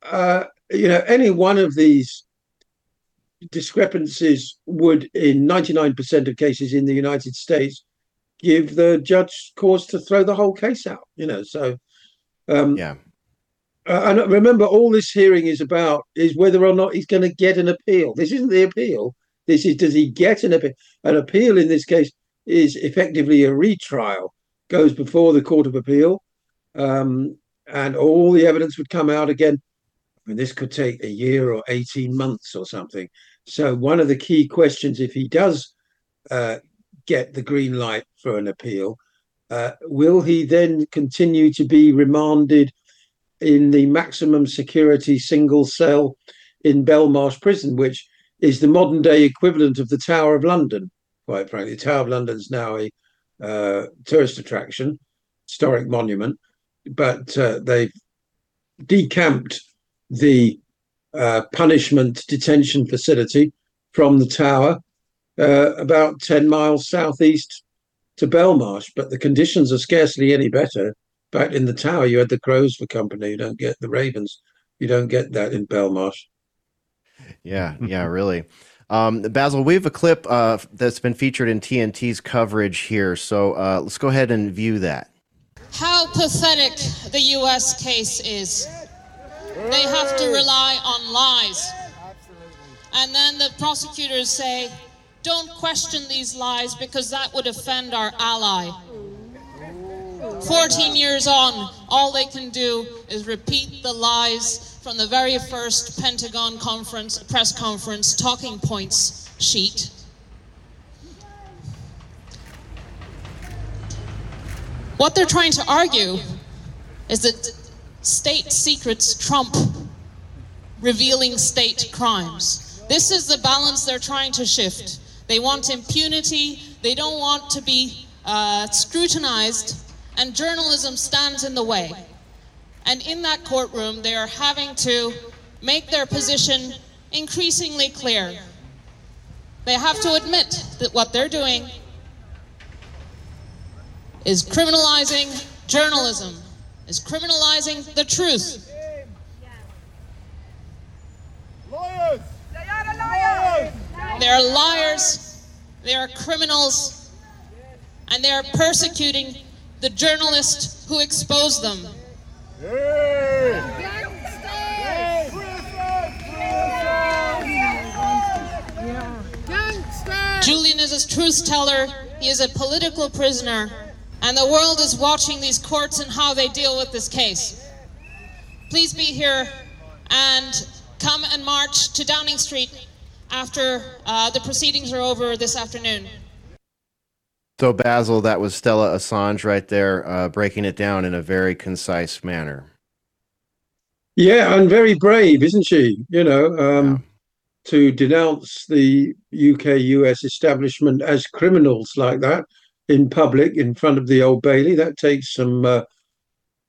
Uh, you know, any one of these discrepancies would, in 99% of cases in the United States, give the judge cause to throw the whole case out. You know, so um, yeah. Uh, and remember, all this hearing is about is whether or not he's going to get an appeal. This isn't the appeal. This is does he get an appeal? An appeal in this case is effectively a retrial, goes before the Court of Appeal, um, and all the evidence would come out again. I mean, this could take a year or 18 months or something. So, one of the key questions, if he does uh, get the green light for an appeal, uh, will he then continue to be remanded in the maximum security single cell in Belmarsh Prison, which is the modern day equivalent of the Tower of London? Quite frankly, the Tower of London is now a uh, tourist attraction, historic monument, but uh, they've decamped the uh, punishment detention facility from the tower uh, about 10 miles southeast to Belmarsh, but the conditions are scarcely any better. Back in the tower, you had the crows for company. You don't get the ravens. You don't get that in Belmarsh. Yeah, yeah, really. Um, Basil, we have a clip uh, that's been featured in TNT's coverage here. So uh, let's go ahead and view that. How pathetic the U.S. case is. They have to rely on lies. And then the prosecutors say, don't question these lies because that would offend our ally. 14 years on, all they can do is repeat the lies from the very first Pentagon conference, press conference, talking points sheet. What they're trying to argue is that state secrets trump revealing state crimes. This is the balance they're trying to shift. They want impunity, they don't want to be uh, scrutinized, and journalism stands in the way. And in that courtroom, they are having to make their position increasingly clear. They have to admit that what they're doing is criminalizing journalism, is criminalizing the truth. Lawyers! They are liars! They are liars, they are criminals, and they are persecuting the journalist who exposed them. Julian is a truth teller, he is a political prisoner, and the world is watching these courts and how they deal with this case. Please be here and come and march to Downing Street after uh, the proceedings are over this afternoon. So, Basil, that was Stella Assange right there, uh, breaking it down in a very concise manner. Yeah, and very brave, isn't she? You know, um, yeah. to denounce the UK US establishment as criminals like that in public in front of the Old Bailey, that takes some uh,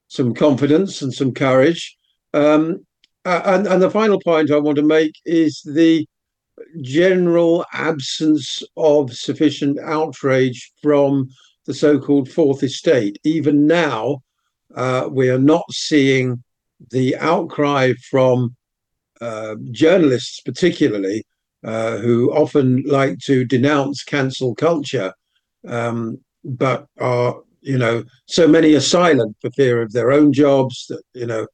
some confidence and some courage. Um, and, and the final point I want to make is the general absence of sufficient outrage from the so-called fourth estate. Even now, uh, we are not seeing the outcry from uh, journalists, particularly, uh, who often like to denounce cancel culture, um, but are, you know, so many are silent for fear of their own jobs that, you know,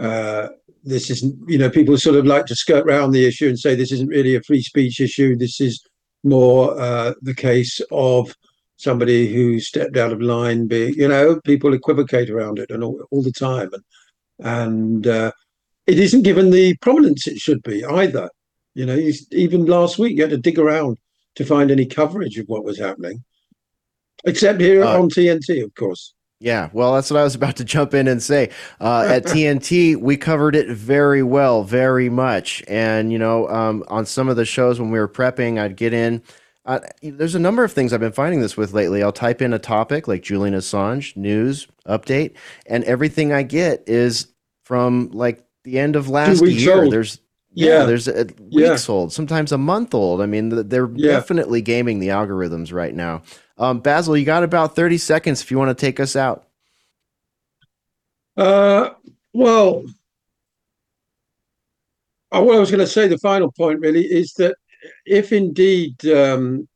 uh, this isn't, you know, people sort of like to skirt around the issue and say this isn't really a free speech issue. This is more uh, the case of somebody who stepped out of line. Being, you know, people equivocate around it and all, all the time, and and uh, it isn't given the prominence it should be either. You know, you, even last week you had to dig around to find any coverage of what was happening, except here uh, on TNT, of course. Yeah, well, that's what I was about to jump in and say. Uh, at TNT, we covered it very well, very much. And, you know, um, on some of the shows when we were prepping, I'd get in. Uh, there's a number of things I've been finding this with lately. I'll type in a topic like Julian Assange, news, update, and everything I get is from like the end of last year. Old. There's yeah, yeah, there's a, weeks yeah. old, sometimes a month old. I mean, they're yeah. definitely gaming the algorithms right now. Um, Basil, you got about 30 seconds if you want to take us out. Uh, well, uh, what I was going to say, the final point really is that if indeed um,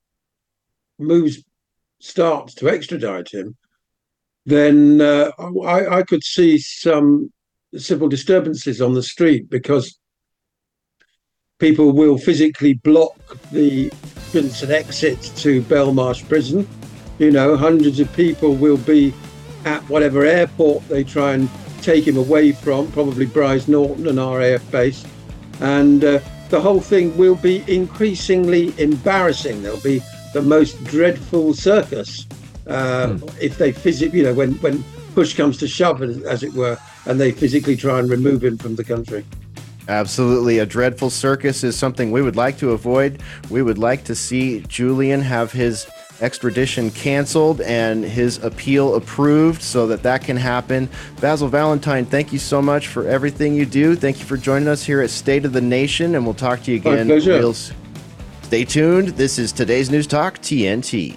moves starts to extradite him, then uh, I, I could see some civil disturbances on the street because people will physically block the entrance and exit to Belmarsh prison. You know, hundreds of people will be at whatever airport they try and take him away from, probably Brize Norton and RAF base. And uh, the whole thing will be increasingly embarrassing. There'll be the most dreadful circus uh, mm. if they physically, you know, when, when push comes to shove, as it were, and they physically try and remove him from the country. Absolutely. A dreadful circus is something we would like to avoid. We would like to see Julian have his extradition canceled and his appeal approved so that that can happen. Basil Valentine, thank you so much for everything you do. Thank you for joining us here at State of the Nation, and we'll talk to you again. My pleasure. Stay tuned. This is today's News Talk TNT.